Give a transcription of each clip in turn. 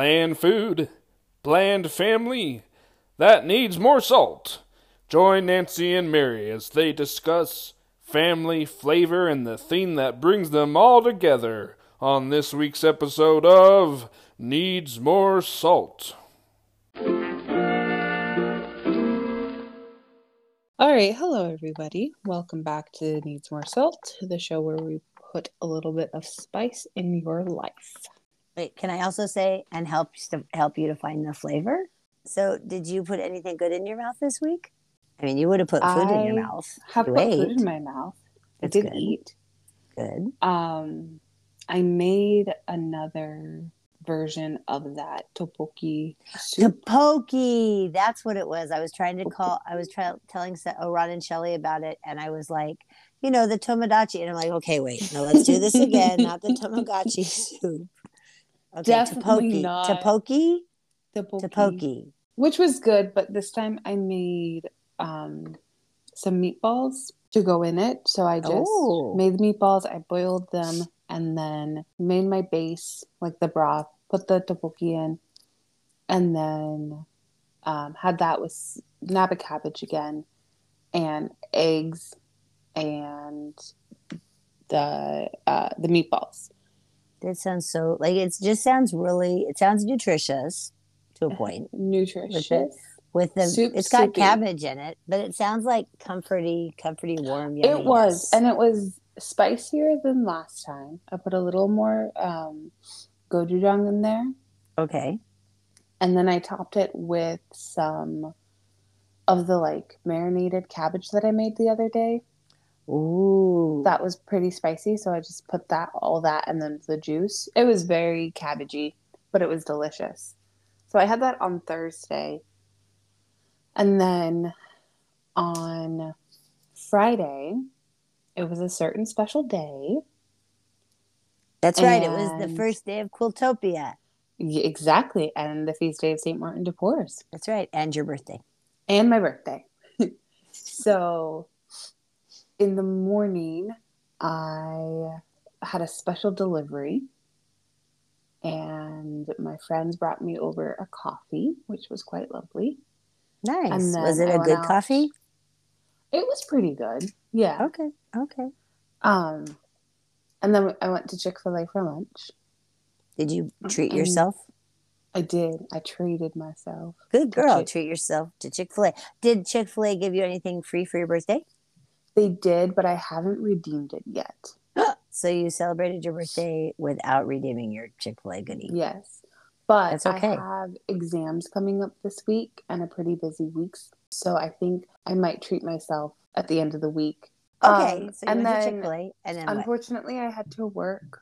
bland food, bland family that needs more salt. Join Nanci and Mary as they discuss family flavor and the theme that brings them all together on this week's episode of Needs More Salt. All right, hello everybody. Welcome back to Needs More Salt, the show where we put a little bit of spice in your life. Wait, can I also say and help to help you to find the flavor? So, did you put anything good in your mouth this week? I mean, you would have put food I in your mouth. Have You put ate. food in my mouth. That's I did good. eat. Good. Um, I made another version of that tteokbokki soup. Tapoki. That's what it was. I was trying to call. I was try, telling oh, Ron and Shelly about it, and I was like, you know, the tomodachi, and I'm like, okay, wait, no, let's do this again. not the tomodachi soup. Okay, Definitely tapoki. not. Tapoki. Tteokbokki, Tapoki. which was good, but this time I made um some meatballs to go in it. So I just Oh. made the meatballs, I boiled them, and then made my base, like the broth, put the tteokbokki in, and then um, had that with napa cabbage again, and eggs, and the uh, the meatballs. That sounds so like it just sounds really. It sounds nutritious to Uh-huh. a point. Nutritious. with the Soup it's got soupy. cabbage in it, but it sounds like comforty, comforty, warm. It was, and it was spicier than last time. I put a little more um, gochujang in there, okay. and then I topped it with some of the like marinated cabbage that I made the other day. Ooh, That was pretty spicy, so I just put that all that and then the juice. It was very cabbagey, but it was delicious. So I had that on Thursday. And then on Friday, it was a certain special day. that's right. It was the first day of Quiltopia. Exactly. And the feast day of St. Martin de Porres That's right, and your birthday. and my birthday. so in the morning, I had a special delivery, and my friends brought me over a coffee, which was quite lovely. Nice. Was it I a good out- coffee? It was pretty good. Yeah. Okay. Okay. Um, and then I went to Chick fil A for lunch. Did you treat yourself? I did. I treated myself. Good girl. Chick- Treat yourself to Chick Fil A. Did Chick Fil A give you anything free for your birthday? They did, but I haven't redeemed it yet. So you celebrated your birthday without redeeming your Chick Fil A goodie. Yes. But That's okay. I have exams coming up this week and a pretty busy week. So I think I might treat myself at the end of the week. Okay. Um, so and then and then what? unfortunately, I had to work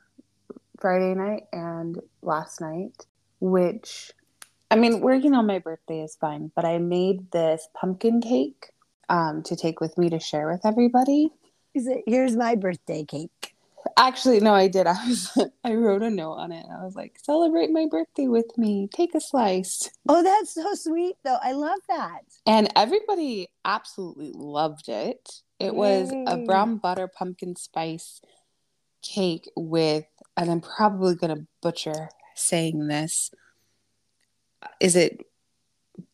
Friday night and last night, which, I mean, working on my birthday is fine, but I made this pumpkin cake um, to take with me to share with everybody. Is it, here's my birthday cake. Actually, no, I did. I was I wrote a note on it. I was like, "Celebrate my birthday with me. Take a slice." Oh, that's so sweet, though. I love that. And everybody absolutely loved it. It was a brown butter pumpkin spice cake with, and I'm probably going to butcher saying this. Is it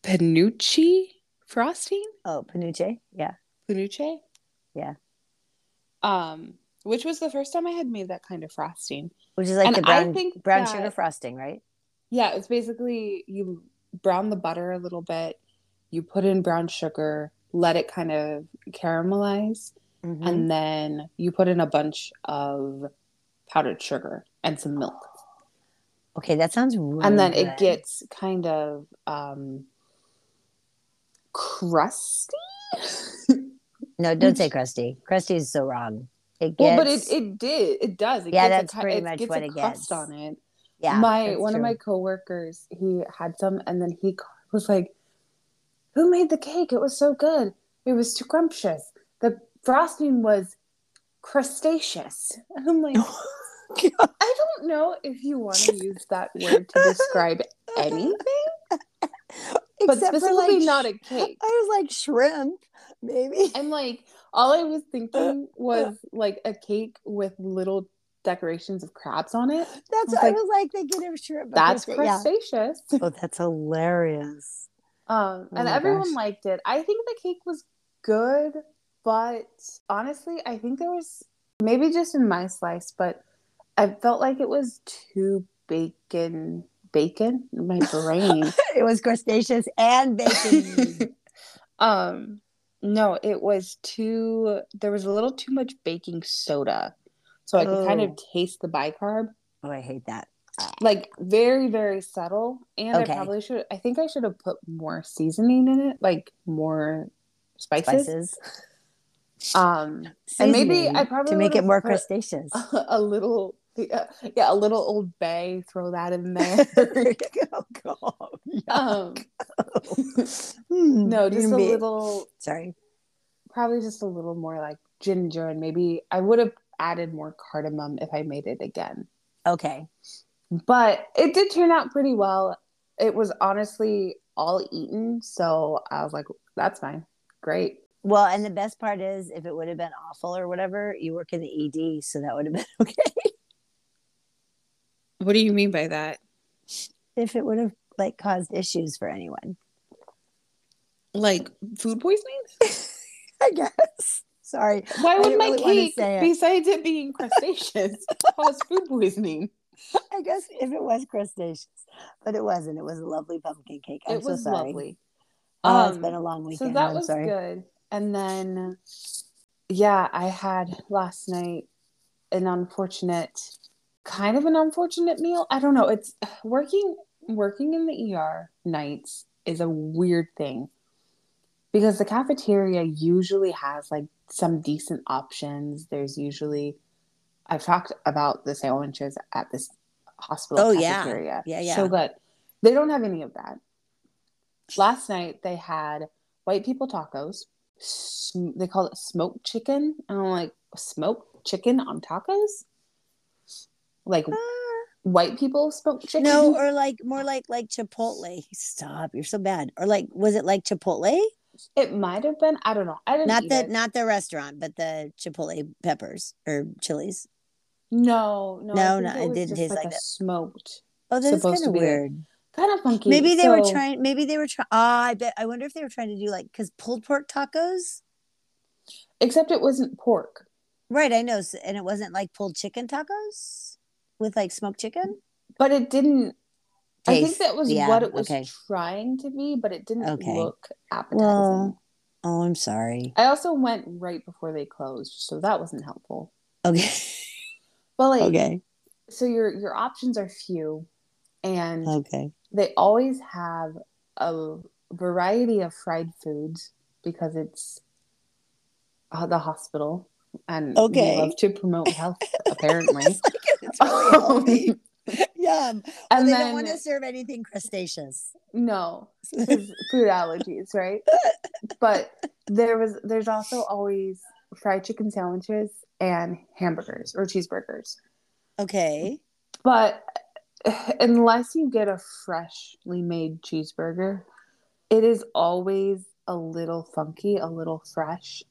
panucci frosting? Oh, panuche. Yeah. Panucci? Yeah. Um, which was the first time I had made that kind of frosting. Which is like And the I brown, think brown that- sugar frosting, right? Yeah, it's basically you brown the butter a little bit, you put in brown sugar, let it kind of caramelize, Mhm. and then you put in a bunch of powdered sugar and some milk. okay, that sounds really and then good. it gets kind of um crusty. No, don't say crusty. Crusty is so wrong. It gets. well, but it, it did. It does. It Yeah, gets that's a, pretty it much gets what a it crust gets. on it. yeah, my one of my coworkers he had some and then he was like who made the cake it was so good it was too scrumptious the frosting was crustaceous i'm like oh i don't know if you want to use that word to describe anything Except for, specifically like, not a cake I was like shrimp, maybe. and like all i was thinking was like a cake with little decorations of crabs on it. That's was I like, was like thinking of shrimp. but That's crust- yeah. crustaceous. Oh, that's hilarious. Um, Oh and everyone gosh. liked it. I think the cake was good, but honestly, I think there was maybe just in my slice, but I felt like it was too bacon. Bacon, my brain. It was crustaceous and bacon. um, no, it was too. There was a little too much baking soda, so I could kind of Oh. taste the bicarb. oh, I hate that. like very very subtle and Okay. i probably should i think i should have put more seasoning in it like more spices, Spices. um and maybe i probably to make it more put crustaceous. a little yeah, yeah a little old bay throw that in there oh God. um Hmm, no you just a little Sorry. probably just a little more like ginger and maybe i would have added more cardamom if i made it again Okay. but it did turn out pretty well. It was honestly all eaten, so I was like, "That's fine, great." Well, and the best part is, if it would have been awful or whatever, you work in the ED, so that would have been okay. What do you mean by that? if it would have like caused issues for anyone, Like food poisoning? I guess. Sorry. Why would my really cake, it. besides it being crustaceous, cause food poisoning? I guess if it was crustaceous, but it wasn't. It was a lovely pumpkin cake. I'm it so was sorry. lovely. Oh, it's been um, a long weekend. So that I'm was sorry. good. And then, yeah, I had last night an unfortunate, kind of an unfortunate meal. I don't know. It's working working in the ER nights is a weird thing because the cafeteria usually has like some decent options. There's usually I've talked about the sandwiches at this hospital Oh, yeah. cafeteria. Yeah, yeah. So good. They don't have any of that. Last night they had white people tacos. Sm- they call it smoked chicken. And I'm like, smoked chicken on tacos? Like white people smoked chicken? No, or like more like like Chipotle. Stop! You're so bad. Or like, was it like Chipotle? it might have been. I don't know. I didn't Not the it. not the restaurant, but the Chipotle peppers or chilies. No, no, No, no, think it didn't taste like, like that. smoked, Oh, that's kind of weird. kind of funky. Maybe they were trying. Maybe they were trying. Ah, I bet. I wonder if they were trying to do like because pulled pork tacos. except it wasn't pork. Right, I know, and it wasn't like pulled chicken tacos with like smoked chicken. but it didn't. I think that was yeah, what it was okay. trying to be, but it didn't Okay. look appetizing. Well, oh, I'm sorry. I also went right before they closed, so that wasn't helpful. Okay, But like, okay, so your your options are few, and okay. they always have a variety of fried foods because it's uh, the hospital, and Okay. we love to promote health apparently. It's really healthy. Um, Yum. Well, and they then don't want to serve anything crustaceous. No, food allergies, right? But there was there's also always fried chicken sandwiches and hamburgers or cheeseburgers. Okay. But unless you get a freshly made cheeseburger, it is always a little funky, a little fresh.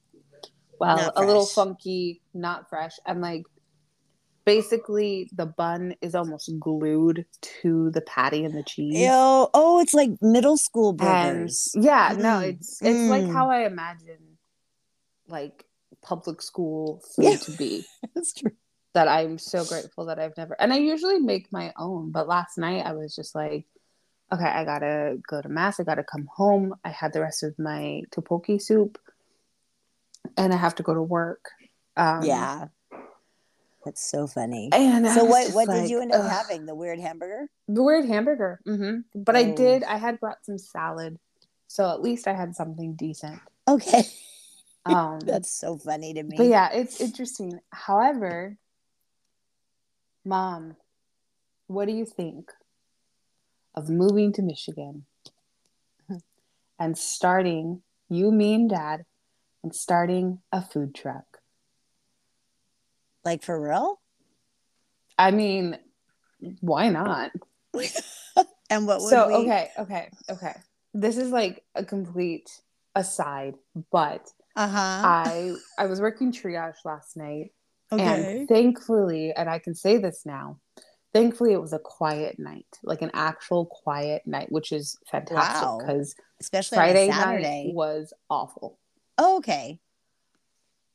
Well, a little funky, not fresh. And like basically the bun is almost glued to the patty and the cheese. Ew. Oh, it's like middle school And burgers. yeah, no, Mm, it's it's like mm. how I imagine like public school food Yeah. to be. That's true. that I'm so grateful that I've never and I usually make my own, but last night I was just like, okay, I gotta go to mass, I gotta come home. I had the rest of my topoki soup and I have to go to work. Um yeah. That's so funny. And So what what did you end up ugh. having? The weird hamburger? The weird hamburger. hmm But I Oh. did I had brought some salad. So at least I had something decent. Okay. Um That's so funny to me. But yeah, it's interesting. However, mom, what do you think of moving to Michigan and starting, you, me, and dad, and starting a food truck? Like for real? I mean, why not? And what would So, we okay, okay, okay. This is like a complete aside, but Uh-huh. I I was working triage last night And thankfully, and I can say this now, thankfully it was a quiet night, like an actual quiet night, which is fantastic Wow. because especially Friday Saturday. night was awful. Oh, okay.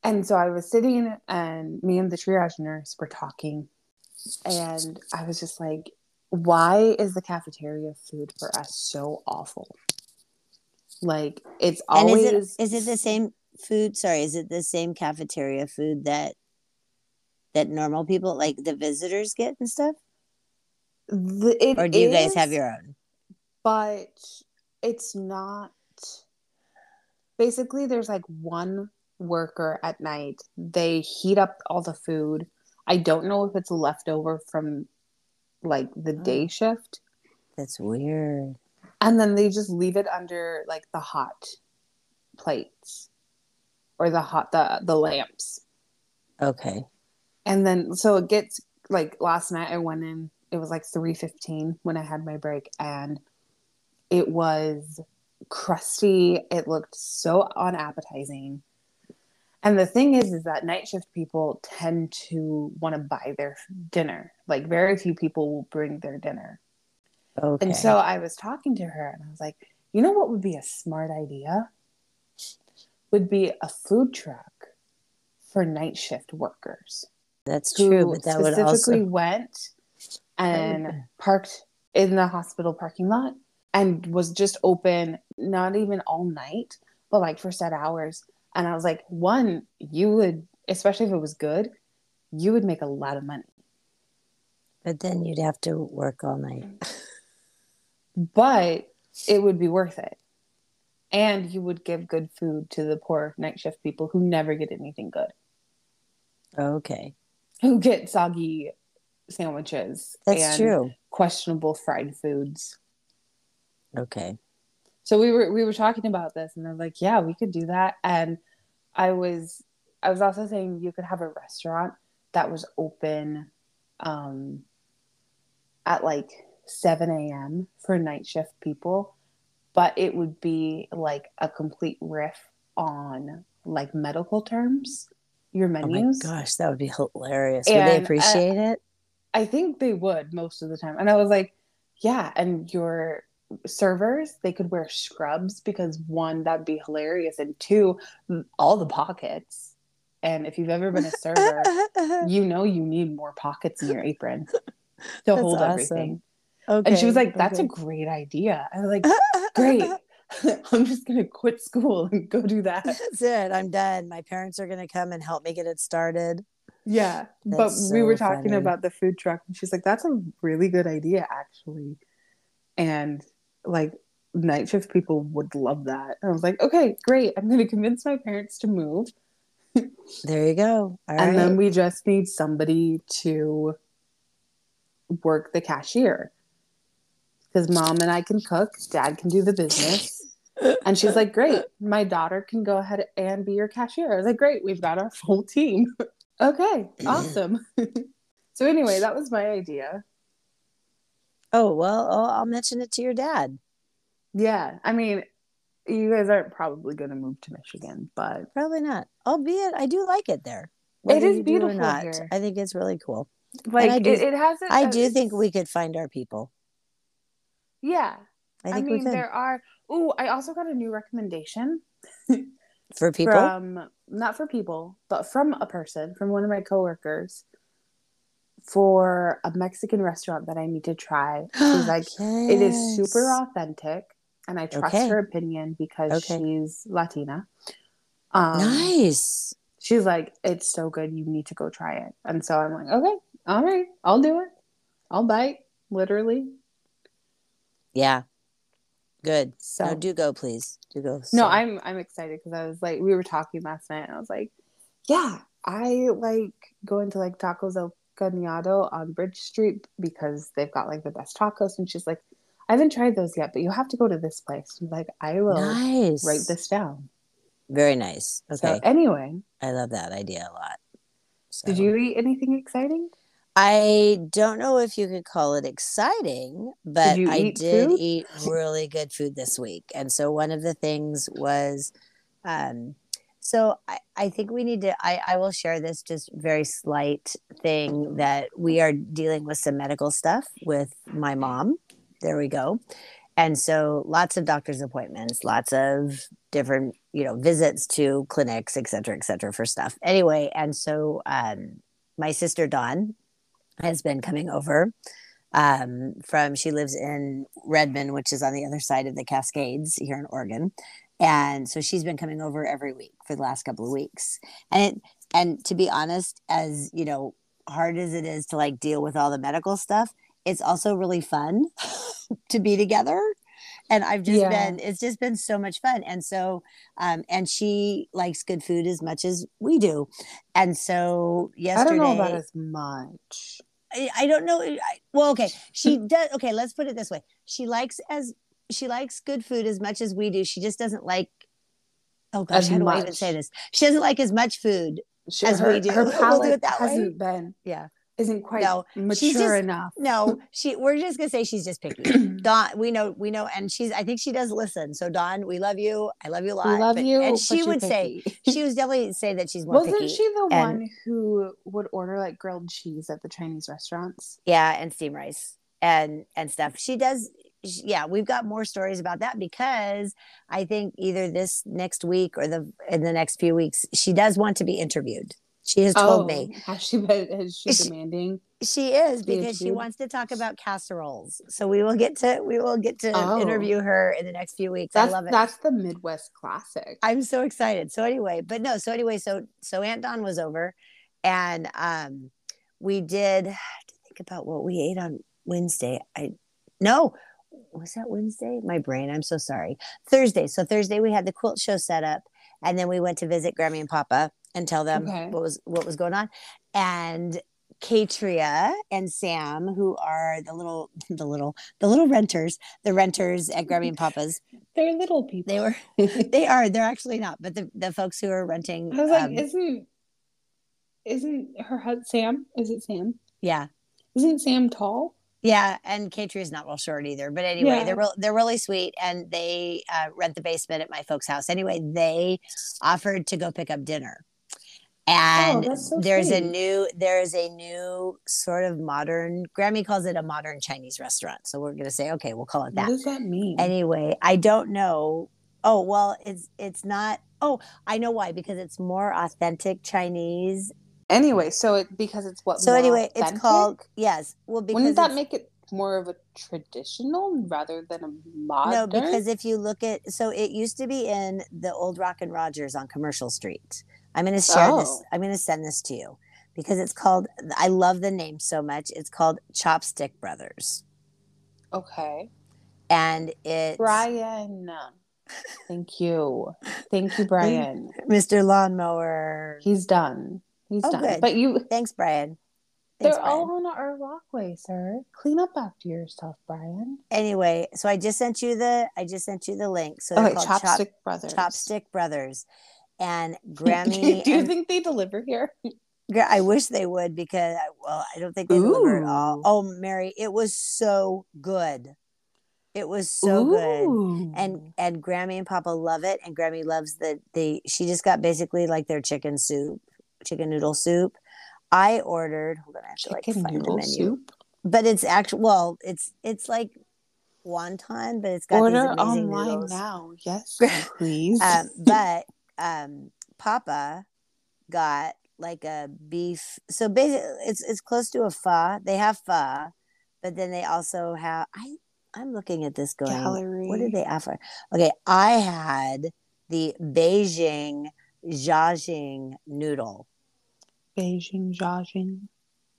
And so I was sitting and me and the triage nurse were talking. And I was just like, why is the cafeteria food for us so awful? Like it's And always is it is it the same food? Sorry, is it the same cafeteria food that that normal people like the visitors get and stuff? the- it Or do you guys have your own? but it's not basically there's like one worker at night they heat up all the food i don't know if it's leftover from like the Oh. day shift That's weird. and then they just leave it under like the hot plates or the hot the the lamps Okay. and then so it gets like last night i went in it was like 3.15 when i had my break and it was crusty. It looked so unappetizing. And the thing is is that night shift people tend to want to buy their dinner. Like very few people will bring their dinner. Okay. and so i was talking to her and i was like you know what would be a smart idea? Would be a food truck for night shift workers that's true, but that would specifically also went and parked in the hospital parking lot and was just open not even all night but like for set hours and i was like one you would especially if it was good you would make a lot of money but then you'd have to work all night. but it would be worth it and you would give good food to the poor night shift people who never get anything good Okay. who get soggy sandwiches That's and true. questionable fried foods Okay. so we were we were talking about this and i was like yeah we could do that and i was i was also saying you could have a restaurant that was open um at like 7 a.m for night shift people but it would be like a complete riff on like medical terms your menus. Oh my gosh, that would be hilarious. Would they And, uh, appreciate it? I think they would most of the time. And I was like, yeah, and your servers, they could wear scrubs because one, that'd be hilarious. And two, all the pockets. And if you've ever been a server, you know you need more pockets in your apron to That's hold awesome. everything. okay. And she was like, that's okay. a great idea. I was like, great. I'm just going to quit school and go do that. That's it. I'm done. My parents are going to come and help me get it started. Yeah. but That's we were talking funny. about the food truck, and she's like, that's a really good idea, actually. And like, night shift people would love that. And I was like, okay, great. I'm going to convince my parents to move. There you go. All and then we just need somebody to work the cashier. Because mom and I can cook, dad can do the business. And she's like, Great, my daughter can go ahead and be your cashier. I was like, Great, we've got our full team. okay, awesome. so, anyway, that was my idea. Oh, well, I'll, I'll mention it to your dad. Yeah, I mean, you guys aren't probably going to move to Michigan, but Probably not. Albeit, I do like it there. It is you do or beautiful not, here. I think it's really cool. like I do- it, it hasn't. I uh, do think we could find our people. Yeah, I I, mean, there are. Oh, I also got a new recommendation. For people? from not for people, but from a person, from one of my coworkers, for a Mexican restaurant that I need to try. She's like, it is super authentic, and I trust Okay. her opinion because Okay. she's Latina. Um, Nice. She's like, it's so good, you need to go try it. And so I'm like, okay, all right, I'll do it. I'll bite, literally. Yeah. Good. So no, do go, please. Do go. No, I'm I'm excited because I was like, we were talking last night, and I was like, yeah, I like going to like Tacos El Cuñado on Bridge Street because they've got like the best tacos. And she's like, I haven't tried those yet, but you have to go to this place. I'm like, I will nice. write this down. Very nice. Okay. So anyway, I love that idea a lot. So. did you eat anything exciting? I don't know if you could call it exciting, but you I did food? eat really good food this week. And so one of the things was um, So I, I think we need to I, I will share this just very slight thing that we are dealing with some medical stuff with my mom. There we go. And so lots of doctor's appointments, lots of different, you know, visits to clinics, et cetera, et cetera, for stuff. Anyway, and so um my sister Dawn has been coming over um, from she lives in Redmond, which is on the other side of the Cascades here in Oregon, and so she's been coming over every week for the last couple of weeks. And it, and to be honest, as you know, hard as it is to like deal with all the medical stuff, it's also really fun to be together. And I've just Yeah. been, it's just been so much fun. And so, um, and she likes good food as much as we do. And so yes, I don't know about as much. I, I don't know. I, well, okay, she does. Okay, let's put it this way: she likes as she likes good food as much as we do. She just doesn't like. Oh gosh, As how do I even say this? She doesn't like as much food. She, As her, we do. her We'll do palate that way. hasn't been Yeah. isn't quite No, she's mature just- enough. No, she. We're just gonna say she's just picky. Dawn, we know, we know, and she's. I think she does listen. So Dawn, we love you. I love you a lot. We love but- you. And she would say she was definitely say that she's more Wasn't picky. she the and- one who would order like grilled cheese at the Chinese restaurants? yeah and steam rice and and stuff she does yeah we've got more stories about that because i think either this next week or the in the next few weeks she does want to be interviewed she has told me Oh, Has she is she she- demanding? she is because she wants to talk about casseroles so we will get to we will get to Oh. interview her in the next few weeks i love it that's the Midwest classic. I'm so excited. So anyway, but no, so anyway, so so Aunt Dawn was over and um we did I have to think about what we ate on Wednesday. I no, was that Wednesday? My brain, I'm so sorry. Thursday. So Thursday we had the quilt show set up and then we went to visit Grammy and Papa and tell them Okay. what was what was going on. And Katria and Sam, who are the little the little the little renters, the renters at Grammy and Papa's, They're little people. they were they are. They're actually not, but the, the folks who are renting. I was like, um, isn't isn't her husband Sam? Is it Sam? yeah, Isn't Sam tall? Yeah, and Katria is not real short either. But anyway, Yeah. they're real, they're really sweet, and they uh, rent the basement at my folks' house. Anyway, they offered to go pick up dinner, and Oh, so there's a new there is a new sort of modern. Grammy calls it a modern Chinese restaurant, so we're gonna say okay, we'll call it that. What does that mean? anyway i don't know oh well it's it's not oh i know why because it's more authentic chinese anyway, so it because it's what. so anyway it's called yes well because Wouldn't that make it more of a traditional rather than a modern? no because if you look at so it used to be in the old rock and rogers on commercial street i'm going to share this Oh. i'm going to send this to you because it's called i love the name so much it's called chopstick brothers okay, and it's Brian. Thank you, thank you, Brian. mr lawnmower He's done. He's Oh, done. good. But you, thanks brian Thanks, they're Brian. all on our walkway, sir. Clean up after yourself, Brian. anyway, so I just sent you the I just sent you the link. So Okay, called Chop- Chopstick Brothers. Chopstick Brothers, and Grammy. do you and think they deliver here? I wish they would because I, well, I don't think they deliver at all. Oh, Mary, it was so good. It was so good. And and Grammy and Papa love it, and Grammy loves the the. She just got basically like their chicken soup, chicken noodle soup. I ordered. Hold on, I have to like chicken find the menu. soup. But it's actual. Well, it's it's like wonton, but it's got Order online noodles. now. Yes, please. um, but um, Papa got like a beef. So basically, it's it's close to a pho. They have pho, but then they also have. I I'm looking at this going. Gallery. What did they offer? Okay, I had the Beijing Jiaxing noodle. Beijing Jiaxing.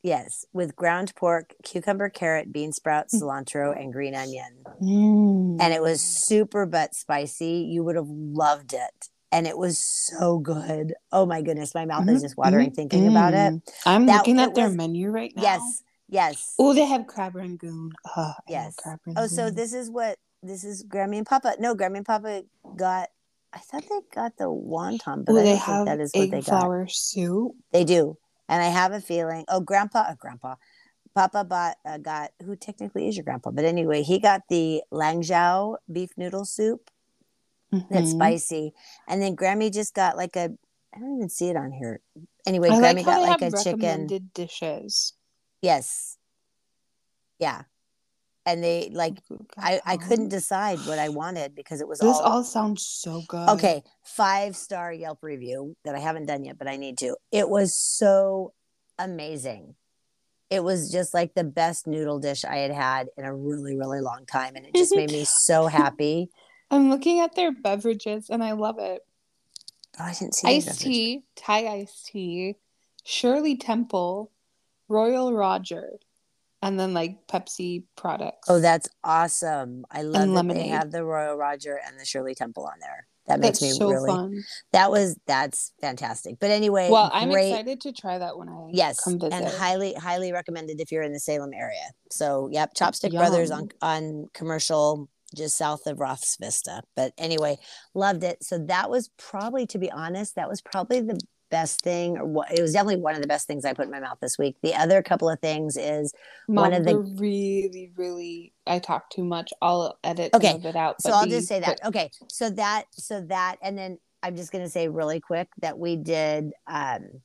Yes, with ground pork, cucumber, carrot, bean sprout, Hmm. cilantro, and green onion. Mm. and it was super but spicy. You would have loved it. And it was so good. Oh my goodness, my mouth is Mhm, just watering mhm, thinking about it. mm. I'm That- looking at their was- menu right now. Yes, yes. Oh, they have crab rangoon. Oh, yes. crab rangoon. Oh, so this is what this is Grammy and Papa. No, Grammy and Papa got I thought they got the wonton, but I they think have that is what they got. flour soup. They do. And I have a feeling, oh, grandpa, uh, grandpa, Papa bought, uh, got, who technically is your grandpa, but anyway, he got the Lanzhou beef noodle soup. That's Mhm. spicy. And then Grammy just got like a I don't even see it on here. Anyway, I Grammy like got like a chicken. dishes. Yes. Yeah. And they like I I couldn't decide what I wanted because it was This all, all sounds so good. Okay, five star Yelp review that I haven't done yet, but I need to. It was so amazing. It was just like the best noodle dish I had had in a really, really long time. And it just made me so happy. I'm looking at their beverages and I love it. Oh, I didn't see Iced tea, Thai iced tea, Shirley Temple, Royal Roger, and then like Pepsi products. Oh, that's awesome. I love that they lemonade. have the Royal Roger and the Shirley Temple on there. That makes that's me so really fun. that was that's fantastic. But anyway, Well, I'm great. excited to try that when I Yes, come visit. and highly highly recommended if you're in the Salem area. So, yep, Chopstick Brothers on on commercial just south of Roth's Vista. But anyway, loved it. So that was probably to be honest, that was probably the best thing or what it was definitely one of the best things I put in my mouth this week. The other couple of things is Mom, one of the- really, really. I talk too much. I'll edit Okay, it out. so I'll the- just say that. but- Okay. So that so that and then I'm just gonna say really quick that we did um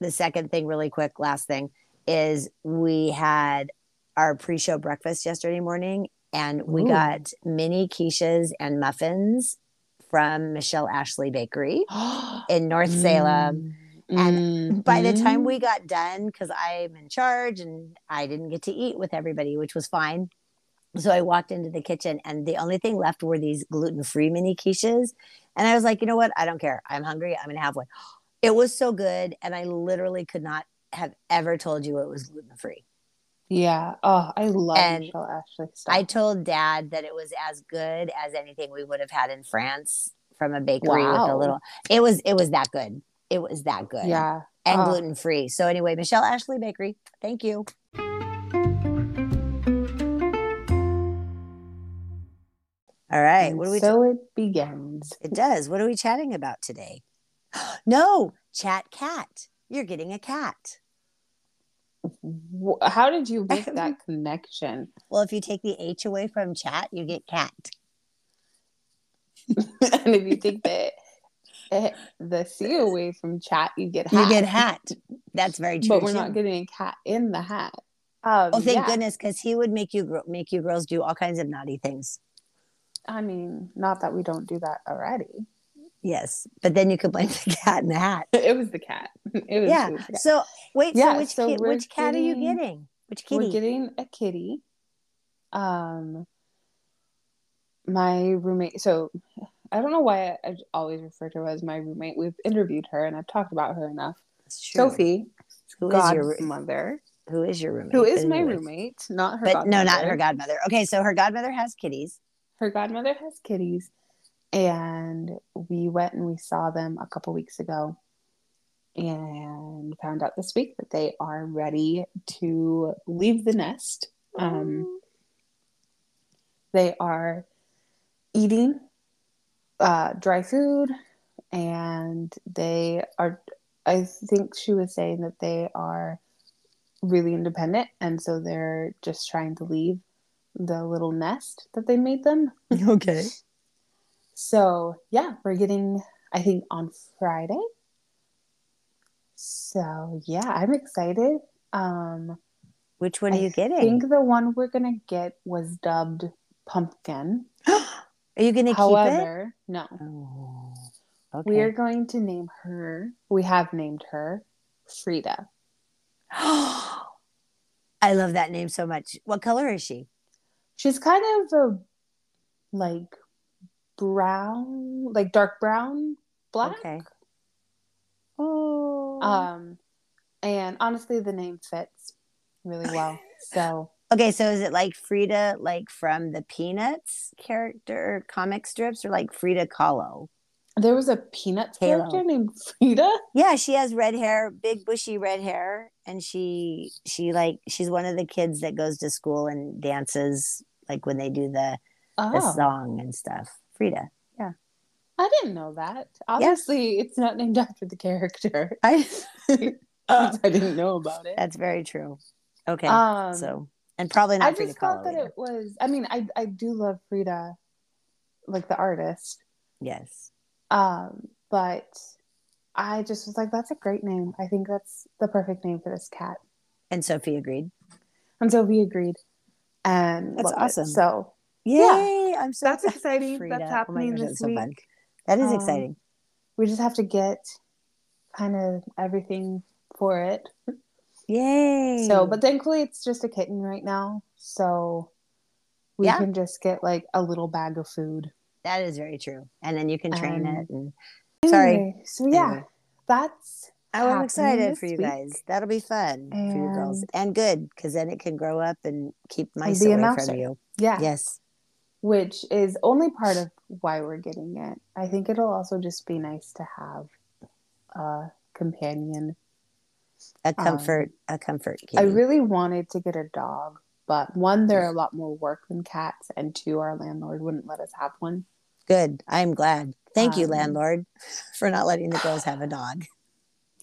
the second thing really quick, last thing is we had our pre-show breakfast yesterday morning and we Ooh. got mini quiches and muffins from Michelle Ashley Bakery in North Salem. And By the time Mhm. we got done, because I'm in charge and I didn't get to eat with everybody, which was fine. So I walked into the kitchen and the only thing left were these gluten free mini quiches. And I was like, you know what? I don't care. I'm hungry. I'm going to have one. It was so good. And I literally could not have ever told you it was gluten free. Yeah. Oh, I love And Michelle Ashley stuff. I told dad that it was as good as anything we would have had in France from a bakery with a little, it was, it was that good. It was that good. yeah. and Oh. gluten free. So anyway, Michelle Ashley Bakery, thank you. All right, And what do we? so it begins. it does. What are we chatting about today? no, chat cat. You're getting a cat. How did you make that connection? Well, if you take the H away from chat, you get cat. and if you take the eh, the C away from chat, you get hat. You get hat. That's very true. but we're too. not getting a cat in the hat. Um, Oh, thank yeah. goodness, because he would make you gr- make you girls do all kinds of naughty things. I mean, not that we don't do that already. Yes, but then you could blame the cat in the hat. It was the cat. It was, Yeah. the cat. So wait, Yeah, so which so ki- which cat are you getting- getting? Which kitty? We're getting a kitty. Um, my roommate. So I don't know why I, I always refer to her as my roommate. We've interviewed her and I've talked about her enough. That's true. Sophie, who is your godmother, who is your roommate? who is my roommate, not her. But godmother. no, not her godmother. Okay, so her godmother has kitties. her godmother has kitties and we went and we saw them a couple weeks ago and found out this week that they are ready to leave the nest um, they are eating uh, dry food and they are i think she was saying that they are really independent and so they're just trying to leave the little nest that they made them Okay. So yeah, we're getting I think on Friday. So yeah, I'm excited. Um Which one are I you getting? I think the one we're gonna get was dubbed Pumpkin. are you going to keep However, no. Oh, okay. We are going to name her we have named her Frida. I love that name so much. What color is she? She's kind of a like brown, like dark brown, black. Okay. Oh. Um, and honestly, the name fits really well. So okay, so is it like Frida, like from the Peanuts character comic strips, or like Frida Kahlo? there was a Peanuts Halo. character named Frida. Yeah, she has red hair, big bushy red hair, and she she like she's one of the kids that goes to school and dances like when they do the the Oh, song and stuff. Frida. Yeah. I didn't know that. Obviously, it's not named after the character. I I didn't know about it. That's very true. Okay. Um, so and probably I not Frida just thought that either. it was. I mean, I I do love Frida, like the artist. Yes. Um, but I just was like, that's a great name. I think that's the perfect name for this cat. And Sophie agreed. And Sophie agreed. And That's loved it. awesome. So Yay! I'm so that's exciting. Frida. That's Oh happening gosh, this that's so week. fun. That is Um, exciting. We just have to get kind of everything for it. Yay! So, but thankfully, it's just a kitten right now. So we Yeah. can just get like a little bag of food. that is very true. And then you can train Um, it. And sorry. Anyway, so yeah, Anyway. that's Oh, I'm excited for you week. guys. That'll be fun for you girls. And- And good, because then it can grow up and keep mice away from you. Yeah. Yes. Which is only part of why we're getting it. I think it'll also just be nice to have a companion. A comfort, a comfort Um, I really wanted to get a dog, but one, they're a lot more work than cats, and two, our landlord wouldn't let us have one. Good. I'm glad. Thank you, Um, landlord, for not letting the girls have a dog.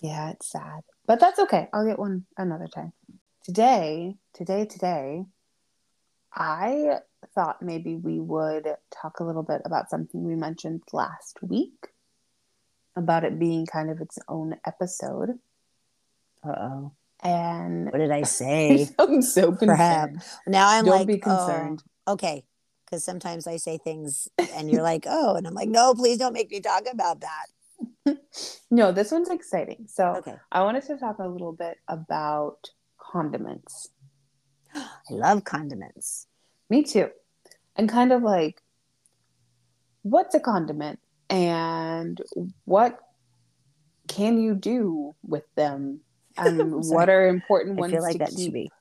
Yeah, it's sad. But that's okay. I'll get one another time. Today, today, today, I thought maybe we would talk a little bit about something we mentioned last week about it being kind of its own episode. Uh oh. And What did I say? I'm so Crap. concerned. now I'm Don't like, be oh, concerned. okay. Because sometimes I say things and you're like, oh, and I'm like, no, please don't make me talk about that. No, this one's exciting. So Okay. I wanted to talk a little bit about condiments. I love condiments. Me too. And kind of like, what's a condiment and what can you do with them? And what are important ones? I feel like to that keep? should be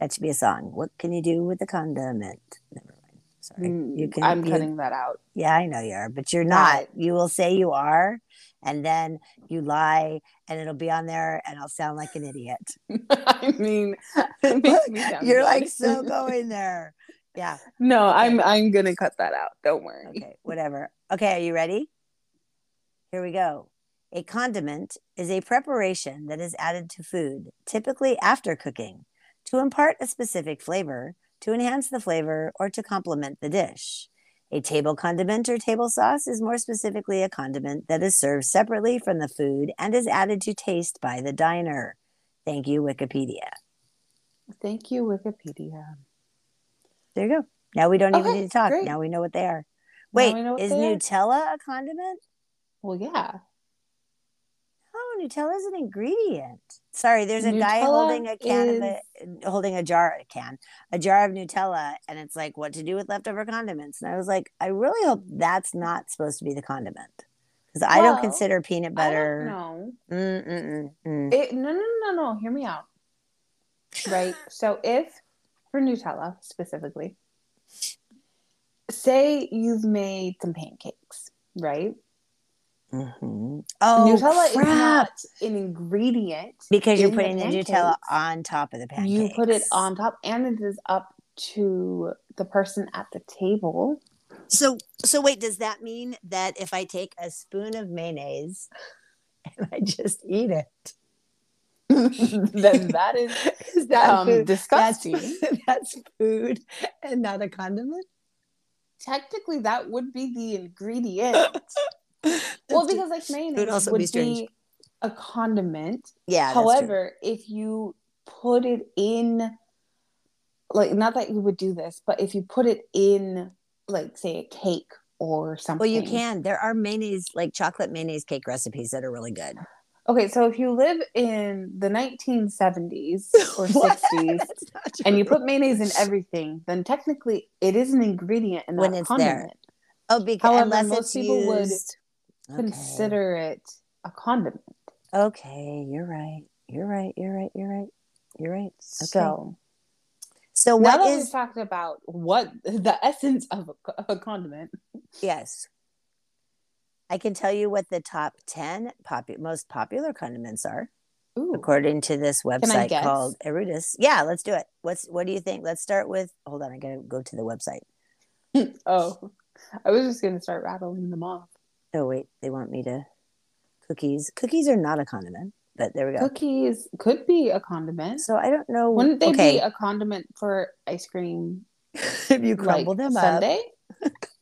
that should be a song. What can you do with a condiment? Never mind. Sorry. Mm, You can I'm you- cutting that out. Yeah, I know you are, but you're not. You will say you are, and then you lie, and it'll be on there, and I'll sound like an idiot. I mean, You're like so going there. Yeah. no, Okay. I'm I'm gonna cut that out. Don't worry. Okay. Whatever. Okay. Are you ready? Here we go. A condiment is a preparation that is added to food, typically after cooking, to impart a specific flavor, to enhance the flavor, or to complement the dish. A table condiment or table sauce is more specifically a condiment that is served separately from the food and is added to taste by the diner. Thank you, Wikipedia. Thank you, Wikipedia. There you go. Now we don't even need to talk. great. Now we know what they are. Wait, we know what is they are. Nutella a condiment? Well, yeah. Oh, Nutella is an ingredient. Sorry, there's a guy holding a can of it, holding a jar, a can, a jar of Nutella, and it's like what to do with leftover condiments. And I was like, I really hope that's not supposed to be the condiment because I don't consider peanut butter. Mm, mm, mm, mm. No, no, no, no. Hear me out. Right. so if for Nutella specifically, say you've made some pancakes, right? Mm-hmm. Oh, Nutella crap. is not an ingredient. because you're in the putting the, Nutella on top of the pancakes. You put it on top, and it is up to the person at the table. So, so wait, does that mean that if I take a spoon of mayonnaise and I just eat it, then that is is that um, disgusting. That's, that's food and not a condiment. Technically, that would be the ingredient. well, because like mayonnaise would be be, a condiment. yeah. However, if you put it in, like, not that you would do this, but if you put it in, like, say, a cake or something. well, you can. There are mayonnaise, like chocolate mayonnaise cake recipes that are really good. Okay, so if you live in the 1970s or 60s and you put mayonnaise in everything, then technically it is an ingredient and not When a it's there. oh, because However, unless most people would used. Okay. Consider it a condiment. Okay, you're right. You're right. You're right. You're right. You're right. Okay. So So now what that we've talked about what the essence of a, co- a condiment, yes? I can tell you what the top ten popu- most popular condiments are. ooh, according to this website called Eruditus. Yeah, let's do it. What's what do you think? Let's start with. Hold on, I gotta go to the website. oh, I was just gonna start rattling them off. Oh wait, they want me to cookies. Cookies are not a condiment, but there we go. Cookies could be a condiment. So I don't know. Wouldn't they okay, be a condiment for ice cream? if you crumble like them up, sundae?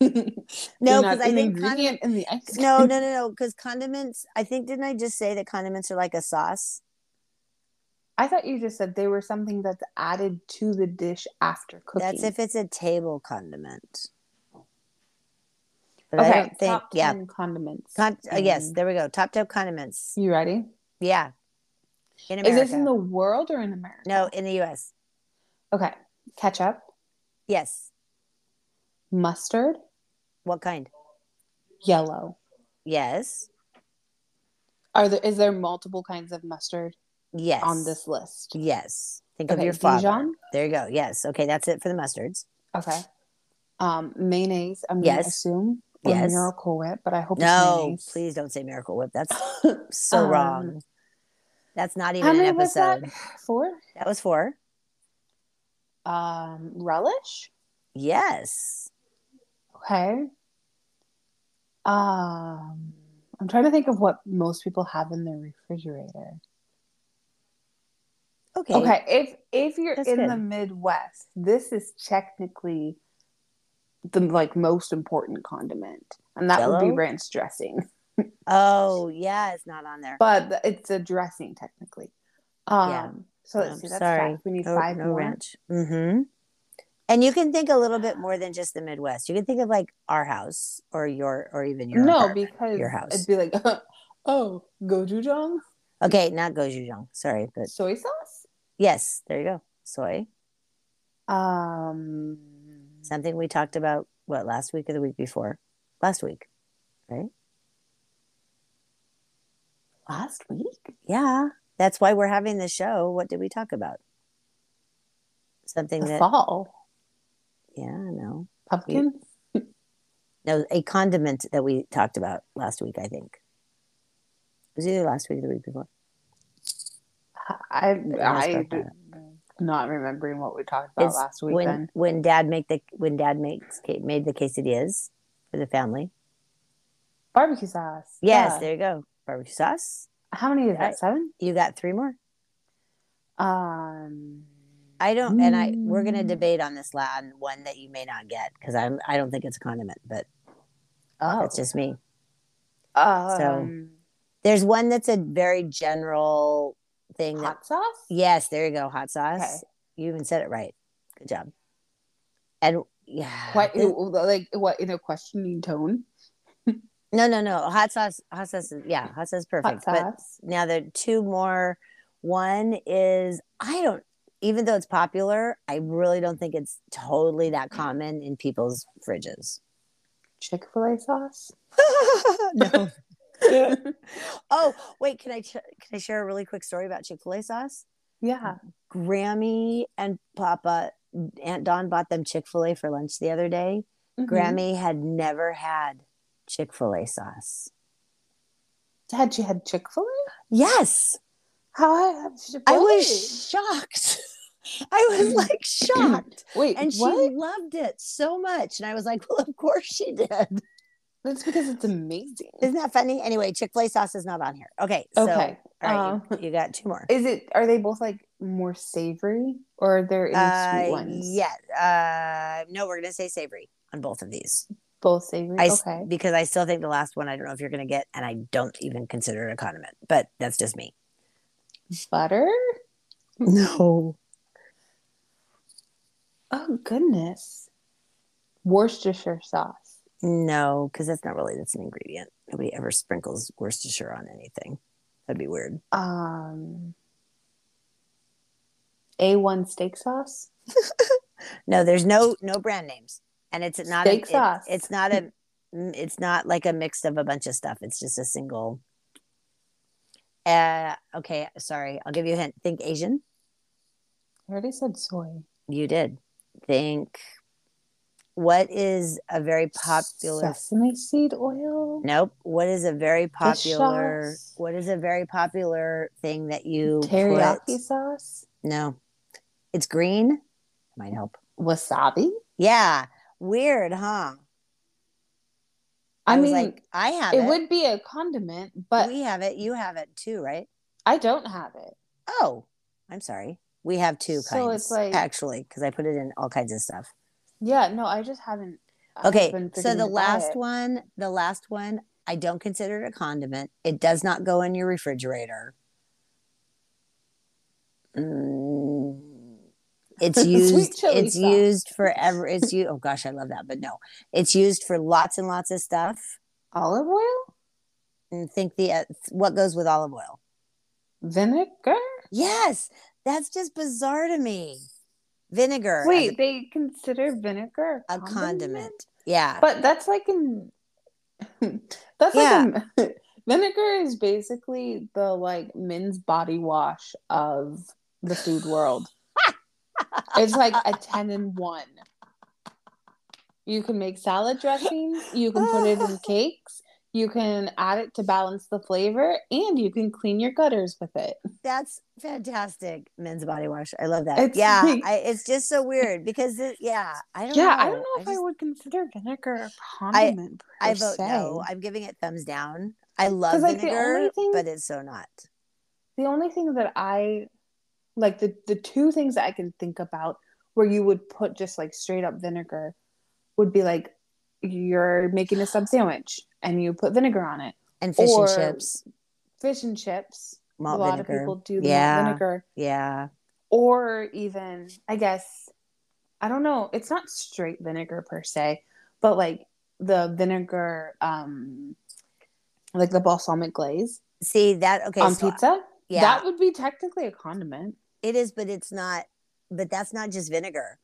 No, because I think ingredient in the ice cream. No, no, no, no. Because condiments, I think, didn't I just say that condiments are like a sauce? I thought you just said they were something that's added to the dish after cooking. That's if it's a table condiment. But I okay. don't think, top yeah. 10 condiments. Con- uh, yes, there we go. Top tip condiments. You ready? Yeah. In Is this in the world or in America? no, in the US. Okay. Ketchup, Yes. mustard, What kind? yellow. Yes. Are there is there multiple kinds of mustard Yes. on this list? Yes. Think of your father. Dijon? There you go. Yes. Okay, that's it for the mustards. Okay. Um, mayonnaise. I'm Yes. gonna assume. Yes. Miracle Whip, but I hope No, mayonnaise. please don't say Miracle Whip. That's so Um, wrong. That's not even an episode. that? Four. that was four. Um, relish. Yes. Okay. Um, I'm trying to think of what most people have in their refrigerator. Okay. Okay, if if you're That's in good. the Midwest, this is technically the like most important condiment, and that would be ranch dressing. Oh, yeah, it's not on there. But it's a dressing technically. Um, Yeah. So I'm let's see. That's sorry. five. We need no, five no more. ranch. Mm-hmm. And you can think a little bit more than just the Midwest. You can think of like our house or your or even your no, because your house. it'd be like, oh, gochujang, Okay, not gochujang. Sorry, but soy sauce. yes, there you go. Soy. Um, Something we talked about what last week or the week before? Last week. Right? Last week. Yeah. That's why we're having the show. What did we talk about? Something The that fall yeah, no. pumpkin. No, a condiment that we talked about last week, I think. It was either last week or the week before. I I not remembering what we talked about It's last week. when then when dad make the when dad makes made the quesadillas for the family. barbecue sauce. Yes, Yeah. there you go. Barbecue sauce. How many is that? Seven. You got three more. Um. I don't, and I we're gonna Mm. debate on this on one that you may not get because I'm I don't think it's a condiment, but Oh. that's just me. um, There's one that's a very general thing. That, hot sauce. yes, there you go, hot sauce. Okay. You even said it right. Good job. And yeah, What? this- Like what? In a questioning tone. no, no, no. Hot sauce. Hot sauce. Is, yeah, hot sauce is perfect. Hot But now there are two more. One is I don't. Even though it's popular, I really don't think it's totally that common in people's fridges. Chick Fil A sauce. no. oh wait, can I ch- can I share a really quick story about Chick Fil A sauce? yeah. Grammy and Papa, Aunt Dawn bought them Chick Fil A for lunch the other day. Mhm. Grammy had never had Chick Fil A sauce. Had you had Chick Fil A? Yes, How I have Chick I was shocked. I was like shocked, Wait, and she what? loved it so much. And I was like, "Well, of course she did." That's because it's amazing. Isn't that funny? Anyway, Chick Fil A sauce is not on here. Okay, so Okay. all right, Um, you, you got two more. Is it? Are they both like more savory, or are there any sweet Uh, ones? Yeah. Uh, no, we're gonna say savory on both of these. both savory. I okay. because I still think the last one I don't know if you're gonna get, and I don't even consider it a condiment, but that's just me. Butter. No. Oh goodness. Worcestershire sauce. No, because that's not really that's an ingredient. Nobody ever sprinkles Worcestershire on anything. That'd be weird. Um. A1 steak sauce. No, there's no no brand names, and it's not Steak a, it- sauce. it's not a mm, it's not like a mix of a bunch of stuff. It's just a single. Uh, okay, sorry. I'll give you a hint. Think Asian. I already said soy. You did. Think. What is a very popular? sesame seed oil. Nope. What is a very popular? What is a very popular thing that you Teriyaki put- sauce. No, it's green. Might help. Wasabi. Yeah, weird, huh? I, was mean, like, I have it it. would be a condiment, but we have it. You have it too, right? I don't have it. Oh, I'm sorry. We have two So kinds it's like- actually because I put it in all kinds of stuff. Yeah, no, I just haven't. Okay, so the me to buy last one, the last one, I don't consider it a condiment. It does not go in your refrigerator. Mm, it's used. It's sauce. used for ever. It's you. Oh gosh, I love that. But no, it's used for lots and lots of stuff. olive oil, And think the uh, what goes with olive oil. vinegar. Yes, that's just bizarre to me. Vinegar. Wait, they consider vinegar a, a condiment. Yeah. But that's like in that's like in, vinegar is basically the like men's body wash of the food world. It's like a 10 in 1. You can make salad dressing, you can put it in cakes, you can add it to balance the flavor, and you can clean your gutters with it. That's fantastic. Men's body wash. I love that. It's yeah, like- I, it's just so weird because it, yeah, I don't yeah, know. I don't know if I, would consider vinegar a condiment. I per vote se. no. I'm giving it thumbs down. I love vinegar, thing- but it's so not. the only thing that I like the the two things that I can think about where you would put just like straight up vinegar would be like you're making a sub sandwich and you put vinegar on it. And fish Or and chips, Fish and chips. malt a lot vinegar. of people do the yeah, vinegar. yeah. Or even I guess I don't know, it's not straight vinegar per se, but like the vinegar um like the balsamic glaze See that? Okay, on so, pizza. yeah, That would be technically a condiment. It is, but it's not. But that's not just vinegar.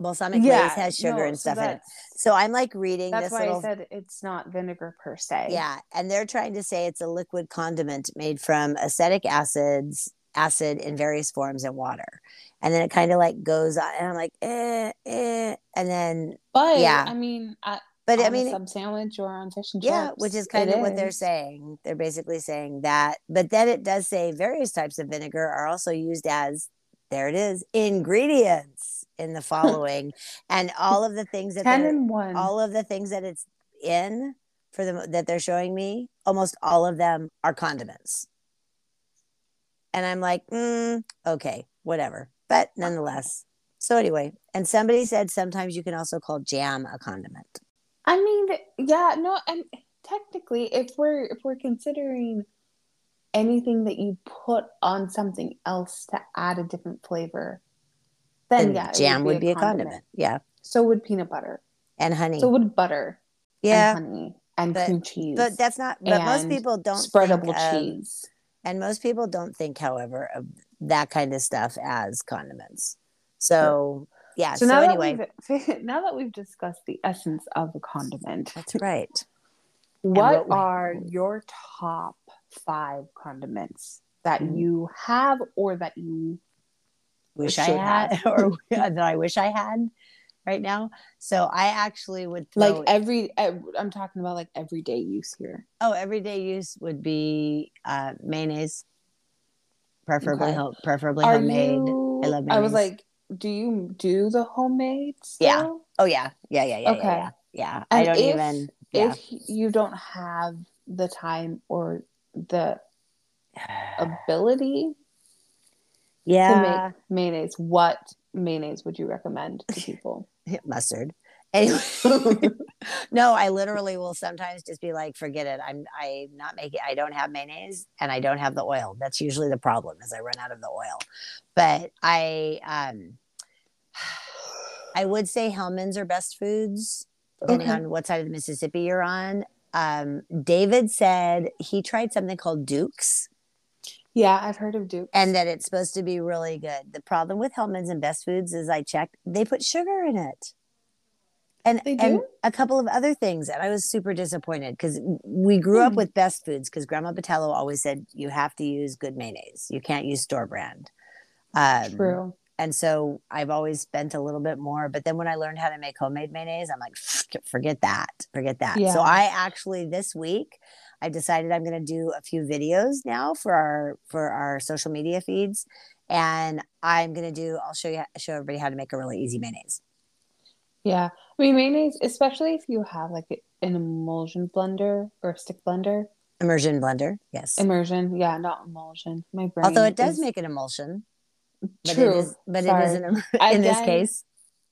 Balsamic yeah, glaze has sugar no, and so stuff in it. So I'm like reading That's this why little I said it's not vinegar per se. Yeah, and they're trying to say it's a liquid condiment made from acetic acids, acid in various forms and water. And then it kind of like goes on, and I'm like, eh, eh. And then, But Yeah. I mean, I, but I mean, sub sandwich or on fish and yeah, which is kind it of what they're saying. They're basically saying that, but then it does say various types of vinegar are also used as, there it is, ingredients in the following. and all of the things that Ten and one. all of the things that it's in for them that they're showing me, almost all of them are condiments. And I'm like, mm, okay, whatever. But nonetheless. So anyway, and somebody said sometimes you can also call jam a condiment. I mean, yeah, no, and technically, if we're if we're considering anything that you put on something else to add a different flavor, then, yeah, jam would be a condiment. Yeah. So would peanut butter. And honey. So would butter. yeah. and honey and but- cream cheese. But that's not but most people don't spreadable of- cheese. and most people don't think, however, of that kind of stuff as condiments. So yeah. So So, now anyway, that we've now that we've discussed the essence of a condiment, that's right. what what we- are your top five condiments that Mm. you have or that you wish I had have. or that I wish I had right now. So I actually would like every I'm talking about like everyday use here. oh everyday use would be uh, mayonnaise, preferably Okay. preferably Are homemade. you I love Mayonnaise. I was like, do you do the homemade Yeah. Oh yeah, yeah, yeah, yeah, Okay. yeah, yeah. yeah. I don't if- even. Yeah. If you don't have the time or the ability yeah. to make mayonnaise, what mayonnaise would you recommend to people? mustard. Anyway, no, I literally will sometimes just be like, forget it. I'm I'm not making. I don't have mayonnaise, and I don't have the oil. That's usually the problem, is I run out of the oil. But I um, I would say Hellmann's are best foods, depending Okay. on what side of the Mississippi you're on. Um, David said he tried something called Duke's yeah, I've heard of Duke. and that it's supposed to be really good. The problem with Hellmann's and Best Foods is I checked, they put sugar in it. And, and a couple of other things. And I was super disappointed because we grew up Hmm. with Best Foods because Grandma Patello always said you have to use good mayonnaise. You can't use store brand. Um, True. and so I've always spent a little bit more. But then when I learned how to make homemade mayonnaise, I'm like, forget that, forget that. Yeah. So I actually this week I've decided I'm going to do a few videos now for our for our social media feeds, and I'm going to do. I'll show you show everybody how to make a really easy mayonnaise. Yeah. I mean mayonnaise, especially if you have like an emulsion blender or a stick blender. Immersion blender, yes. Immersion. Yeah, not emulsion. My brain. Although it does is- make an emulsion, but True. it is but it Sorry. is in this case.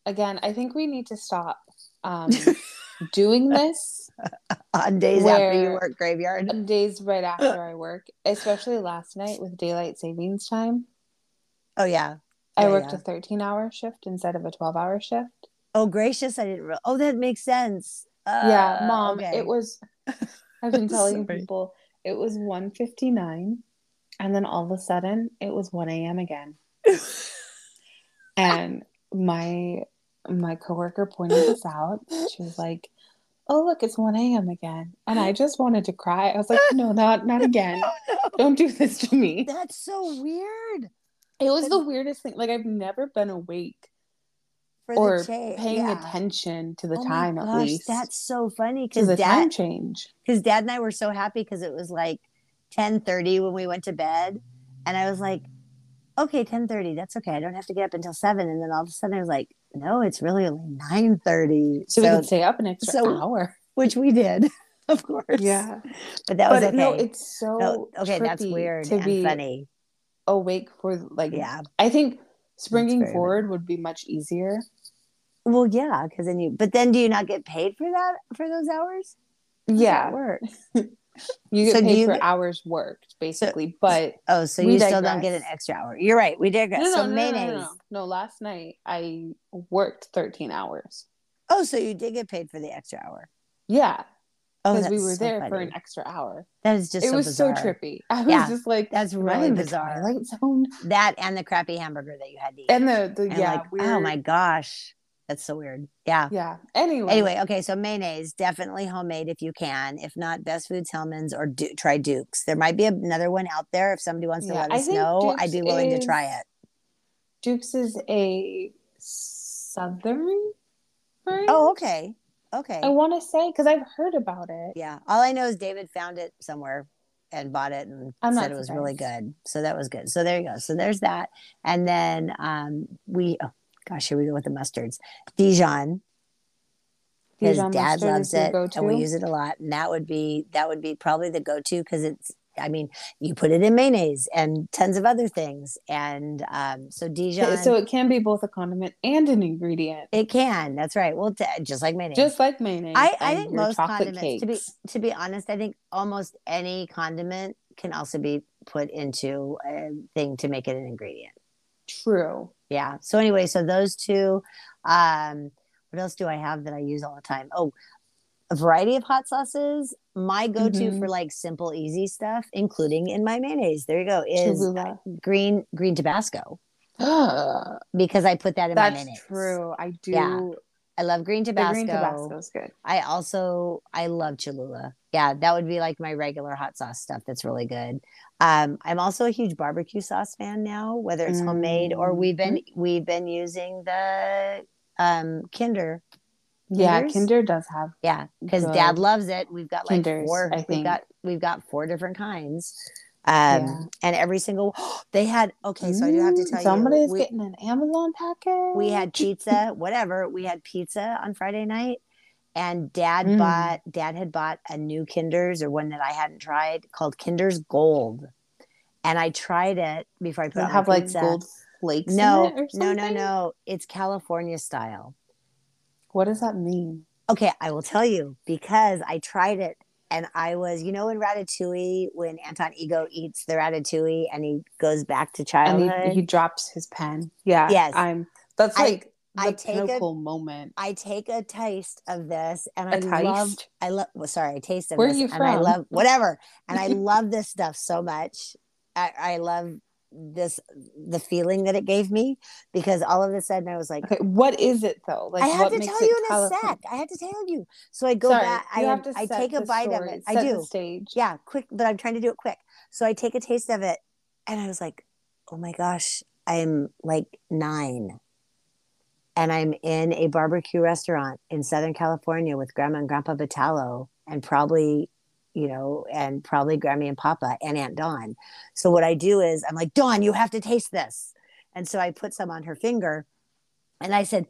Again, I think we need to stop um, doing this on days after you work graveyard. on days right after I work, especially last night with daylight savings time. Oh yeah. I Yeah, worked yeah. a 13 hour shift instead of a 12 hour shift. Oh gracious, I didn't. Oh, that makes sense. yeah, Uh, mom, okay. it was, I've been telling people it was 1.59 and then all of a sudden it was 1 a.m. again. And my my coworker pointed this out. She was like, "Oh, look, it's 1 a.m. again." And I just wanted to cry. I was like, "No, not not again. Oh, no. Don't do this to me." That's so weird. It was the weirdest thing. Like I've never been awake For or the cha- paying yeah. attention to the Oh time at least. That's so funny because the dad, time change. because dad and I were so happy because it was like ten thirty when we went to bed, and I was like, okay, ten thirty, that's okay. I don't have to get up until seven. And then all of a sudden, I was like, no, it's really only nine thirty. So, we could stay up an extra so- hour. which we did, of course. Yeah, but that was but okay. no, it's so No, okay, that's weird to and be funny. awake for like. Yeah. I think springing forward would be much easier. Well, yeah, because then you. But then, do you not get paid for that for those hours? How does that Yeah, work. you get So paid you for get- hours worked, basically. but Oh, so you still don't get an extra hour. You're right. We digress. no, no, so no, no, mayonnaise. no, no, no. Last night I worked 13 hours. Oh, so you did get paid for the extra hour. Yeah, Oh, because we were so there for an extra hour. That is just it so was bizarre. so trippy. I was Yeah, just like, That's really bizarre. Twilight Zone. That and the crappy hamburger that you had to eat. And the the And yeah, like, weird, oh my gosh, that's so weird. Yeah. yeah. Anyway, Anyway, okay, so mayonnaise definitely homemade if you can. If not, Best Foods Hellmann's or du- try Duke's. There might be another one out there. If somebody wants to Yeah, let I us know, I'd be willing to try it. Duke's is a southern. brand? Oh, okay, okay. I want to say because I've heard about it. Yeah. All I know is David found it somewhere and bought it and I'm said it was really good. So that was good. So there you go. So there's that. And then um we oh gosh, here we go with the mustards. Dijon. Because Dijon dad loves it and we use it a lot. And that would be that would be probably the go-to because it's I mean, you put it in mayonnaise and tons of other things. And um, so Dijon, So it can be both a condiment and an ingredient, it can. That's right. Well, t- just like mayonnaise. just like mayonnaise. I, I think most condiments to be to be honest i think almost any condiment can also be put into a thing to make it an ingredient true. Yeah so anyway so those two um what else do i have that i use all the time oh a variety of hot sauces my go-to Mhm. for like simple easy stuff including in my mayonnaise there you go is green green tabasco because i put that in my mayonnaise That's true. I do. Yeah. i love green The tabasco green Tabasco is good. I also I love Cholula. Yeah, that would be like my regular hot sauce stuff. That's really good. Um, I'm also a huge barbecue sauce fan now, whether it's homemade or we've been Mm-hmm. we've been using the um, Kinder. Yeah, Kinders? Kinder does have. Yeah, because Dad loves it. We've got like Kinders, four. I We've think. got we've got four different kinds. Um, Yeah. and every single they had okay. So I do have to Mm, tell somebody's you, we, getting an Amazon package. we had pizza, whatever. We had pizza on Friday night, and Dad Mm. bought Dad had bought a new Kinder's or one that I hadn't tried called Kinder's Gold, and I tried it before I put Does it have like pizza. gold flakes. No, in it or no, no, no. It's California style. What does that mean? Okay, I will tell you because I tried it and I was, you know, in Ratatouille when Anton Ego eats the Ratatouille and he goes back to And childhood. he, he drops his pen. Yeah. Yes. I'm. That's like the I take a- moment. I take a taste of this and A I love? I love well, sorry, a taste of Where are this you and I from? love whatever. And I love this stuff so much. I, I love this the feeling that it gave me because all of a sudden I was like, Okay, what is it though? Like I have to tell you in a California? sec. I have to tell you. So I go Sorry, back. I, have to I take a bite of it. I do. stage. Yeah, quick, but I'm trying to do it quick. So I take a taste of it and I was like, oh my gosh, I'm like nine. And I'm in a barbecue restaurant in Southern California with Grandma and Grandpa Vitalo and probably, you know, and probably Grammy and Papa and Aunt Dawn. So what I do is I'm like, Dawn, you have to taste this. And so I put some on her finger and I said,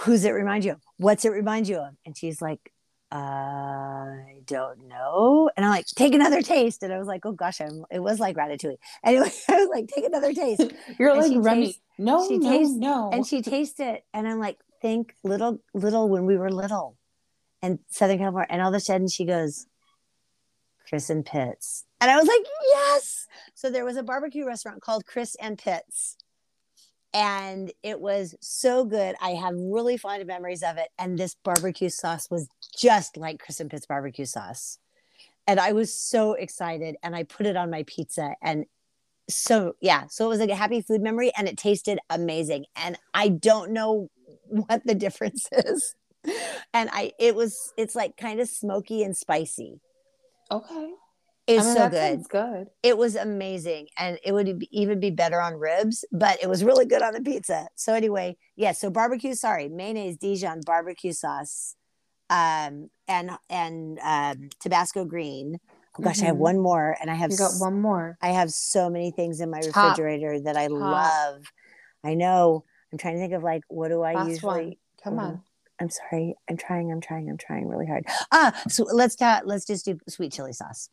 Who's it remind you of? What's it remind you of? And she's like, I don't know. And I'm like, take another taste. And I was like, oh gosh, I'm, it was like ratatouille. Anyway, I was like, take another taste. You're And like Remy. tastes- no, she no, tastes- no. And she tastes it. And I'm like, think little, little when we were little and Southern California. And all of a sudden she goes, Chris and Pitts. And I was like, yes. So there was a barbecue restaurant called Chris and Pitts. And it was so good. I have really fond memories of it. And this barbecue sauce was just like Chris and Pitts barbecue sauce. And I was so excited. And I put it on my pizza. And so, yeah. So it was like a happy food memory and it tasted amazing. And I don't know what the difference is. And I, it was, it's like kind of smoky and spicy. Okay. It was I mean, so good. good. It was amazing, and it would even be better on ribs, but it was really good on the pizza. So anyway, yeah. So barbecue, sorry, mayonnaise, Dijon barbecue sauce, um, and and um, Tabasco green. Oh gosh, I have Mhm. one more, and I have You got one more. I have so many things in my Top. refrigerator that I Top. love. I know. I'm trying to think of like what do I Last usually. one. Come Mhm. on. I'm sorry. I'm trying. I'm trying. I'm trying really hard. Ah, so let's ta- let's just do sweet chili sauce.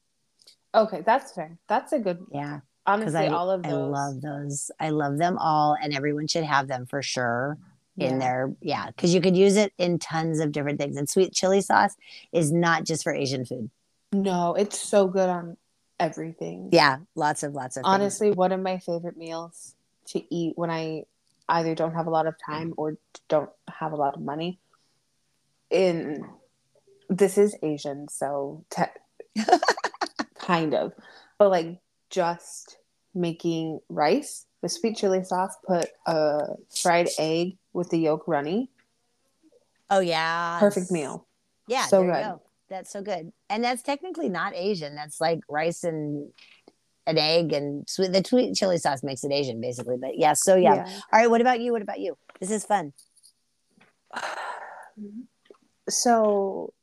Okay, that's fair. That's a good. Yeah. Honestly, I, all of I love those. I love them all, and everyone should have them for sure in Yeah. their yeah, because you could use it in tons of different things. And sweet chili sauce is not just for Asian food. No, it's so good on everything. Yeah, lots of lots of things. Honestly, one of my favorite meals to eat when I either don't have a lot of time or don't have a lot of money. In this is Asian, so te- kind of, but like just making rice with sweet chili sauce. Put a fried egg with the yolk runny. Oh yeah, Perfect meal. Yeah, So good. go. That's so good, and that's technically not Asian. That's like rice and an egg and sweet. The sweet chili sauce makes it Asian, basically. But yeah, so yeah. All right, what about you? What about you? This is fun. So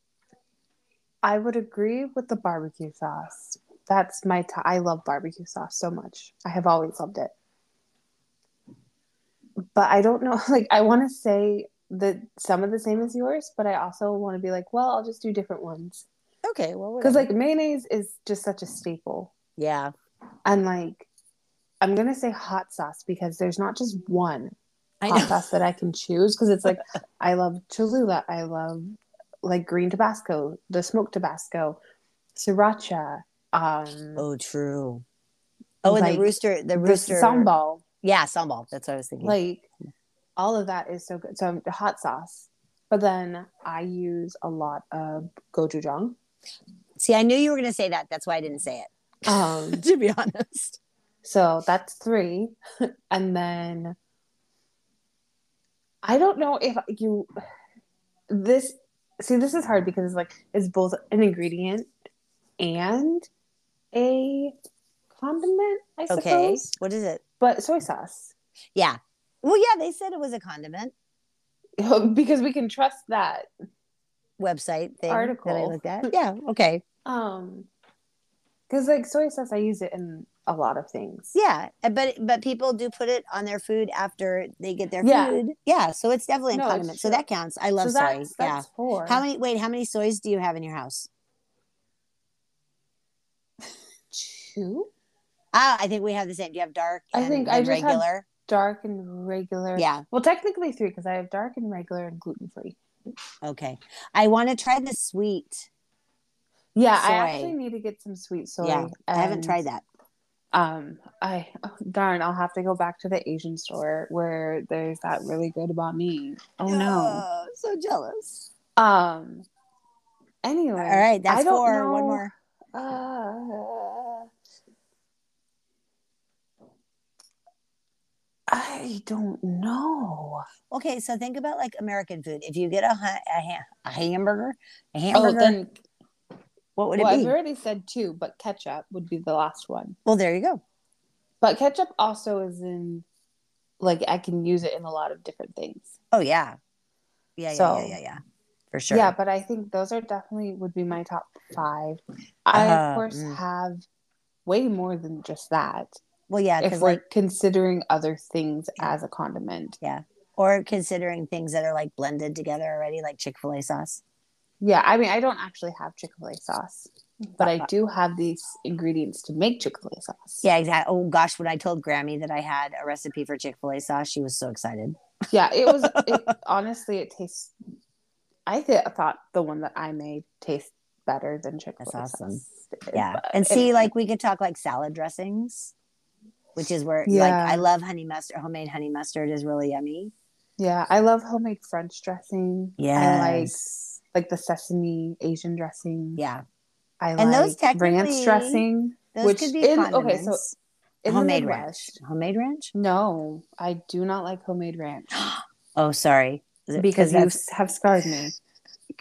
I would agree with the barbecue sauce. That's my t- I love barbecue sauce so much. I have always loved it. But I don't know like I want to say that some of the same as yours, but I also want to be like, well, I'll just do different ones. Okay, well, Cuz like mayonnaise is just such a staple. yeah, And like I'm going to say hot sauce because there's not just one I hot know. sauce that I can choose because it's like I love Cholula, I love like green Tabasco, the smoked Tabasco, sriracha, um, Oh, true. Oh, and Like, the rooster, the the rooster sambal, Yeah, sambal. That's what I was thinking. like all of that is so good. So the hot sauce, but then I use a lot of gochujang. See, I knew you were going to say that. That's why I didn't say it. Um, to be honest. so that's three, and then I don't know if you this see this is hard because it's like it's both an ingredient and a condiment, I suppose. Okay. What is it? But soy sauce. Yeah. Well, yeah, they said it was a condiment because we can trust that. website thing that I Article. looked at. Yeah. Okay. Um because like soy sauce I use it in a lot of things. Yeah, uh, but but people do put it on their food after they get their Yeah. food. Yeah, so it's definitely a No, it's condiment. So that counts. I love so soy. that's, yeah. four. How many? Wait, how many soys do you have in your house? two? Ah, I think we have the same. Do you have dark? I And, think I just have- regular. Dark and regular. Yeah. Well, technically three because I have dark and regular and gluten free. Okay. I want to try the sweet. Yeah, Soy. I actually need to get some sweet soy. yeah, I haven't tried that. Um, I oh, darn, I'll have to go back to the Asian store where there's that really good about me. Oh no. Oh, so jealous. Um. Anyway, All right, that's four. One more. Uh, I don't know. Okay, so think about like American food. If you get a ha- a, ha- a hamburger, a Oh, hamburger, then what would well, it I've already said two, but ketchup would be the last one. well, there you go. But ketchup also is in, like, I can use it in a lot of different things. Oh yeah, yeah, yeah, So- yeah, yeah, yeah, for sure. Yeah, but I think those are definitely would be my top five. I Uh, of course mm. have way more than just that. Well, yeah, if we're like, considering other things Yeah. as a condiment. Yeah. Or considering things that are like blended together already, like Chick Fil A sauce. Yeah, I mean, I don't actually have Chick Fil A sauce, but I do have these ingredients to make Chick Fil A sauce. Yeah, exactly. Oh gosh, when I told Grammy that I had a recipe for Chick Fil A sauce, she was so excited. Yeah, it was. It, honestly, it tastes. I th- thought the one that I made tastes better than Chick Fil A. Awesome. Yeah. And see, like we could talk like salad dressings, which is where like I love honey mustard. Homemade honey mustard is really yummy. yeah, I love homemade French dressing. I like. Like the sesame Asian dressing. Yeah. I And those like ranch dressing. Those Which could be in- okay, so In homemade ranch. Homemade ranch? no, I do not like homemade ranch Oh, sorry. Because you have scarred me.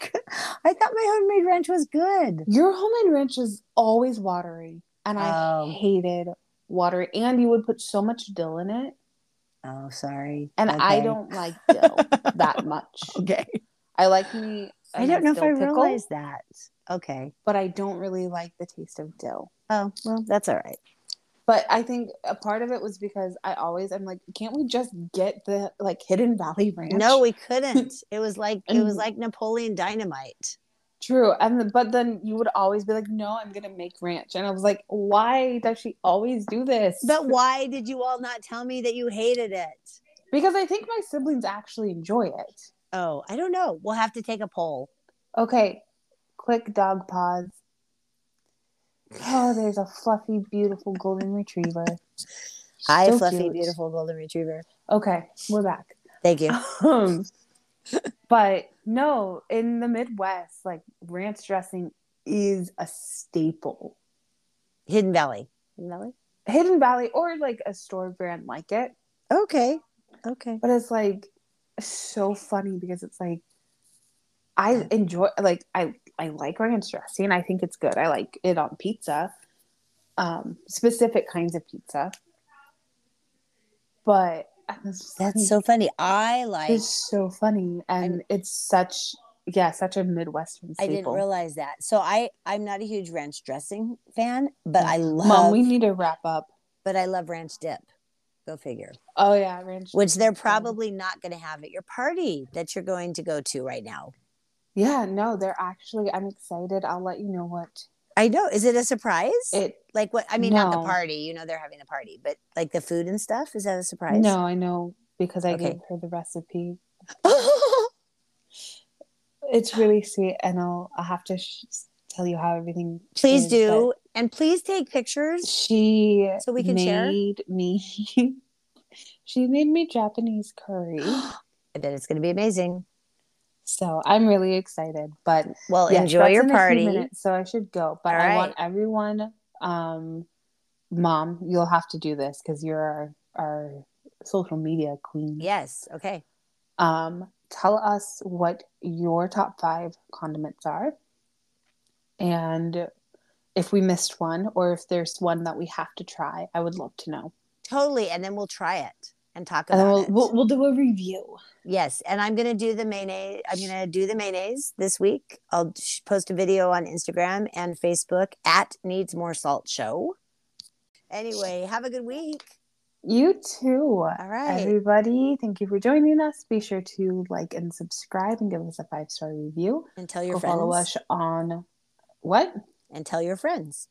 I thought my homemade ranch was good. Your homemade ranch is always watery, and I Oh. hated watery. And you would put so much dill in it, Oh, sorry. and I don't like dill that much. Okay. I like me. I don't know if I pickle, realized that. Okay. but I don't really like the taste of dill. Oh, well, that's all right. But I think a part of it was because I always I'm like, can't we just get the like Hidden Valley Ranch? No, we couldn't. It was like it was like Napoleon Dynamite. True, and the, but then you would always be like, "No, I'm gonna make ranch," and I was like, "Why does she always do this?" But why did you all not tell me that you hated it? because I think my siblings actually enjoy it. Oh, I don't know. We'll have to take a poll. Okay, quick dog pause. Oh, there's a fluffy, beautiful golden retriever. Hi, So fluffy, cute. beautiful golden retriever. Okay, we're back. Thank you. Um, but no, in the Midwest, like ranch dressing is a staple. Hidden Valley. Hidden Valley. Hidden Valley or like a store brand like it, Okay. Okay. but it's like so funny because it's like I enjoy like I I like ranch dressing. I think it's good. I like it on pizza, um, specific kinds of pizza. But That's like- so funny. I like. It's so funny, and I'm- it's such yeah, such a Midwestern I didn't realize that. So I I'm not a huge ranch dressing fan, but I love. Mom, we need to wrap up. but I love ranch dip. Go figure. Oh yeah, ranch. Which they're probably not going to have at your party that you're going to go to right now. Yeah, no, they're actually. I'm excited. I'll let you know what I know. Is it a surprise? it. like what? I mean, not the party. You know, they're having a party, but like the food and stuff. Is that a surprise? No, I know because I Okay. gave her the recipe. It's really sweet, and I'll I'll have to sh- tell you how everything. please is, do, and please take pictures. She So we can share? made me. she made me Japanese curry, I bet it's going to be amazing. so I'm really excited. But Well, Yes, enjoy your in a few party. minutes, so I should go. But All I right. want everyone, um, mom, you'll have to do this because you're our, our social media queen. Yes. Okay. Um, tell us what your top five condiments are, and if we missed one, or if there's one that we have to try. I would love to know. Totally. And then we'll try it and talk about then we'll, it. we'll we'll do a review. Yes, and I'm gonna do the mayonnaise. I'm gonna do the mayonnaise this week. I'll post a video on Instagram and Facebook at Needs More Salt Show. Anyway, have a good week. You too. All right. Everybody, thank you for joining us. Be sure to like and subscribe and give us a five star review. And tell your Go friends. follow us on what? And tell your friends.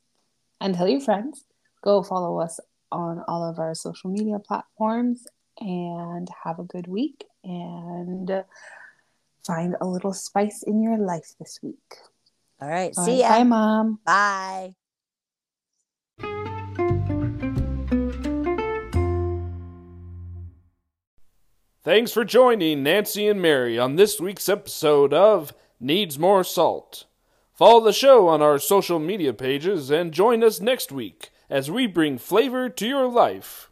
And tell your friends. Go follow us on all of our social media platforms and have a good week and find a little spice in your life this week. All right. All See right, ya. Bye, Mom. Bye. Thanks for joining Nanci and Mary on this week's episode of Needs More Salt. Follow the show on our social media pages and join us next week as we bring flavor to your life.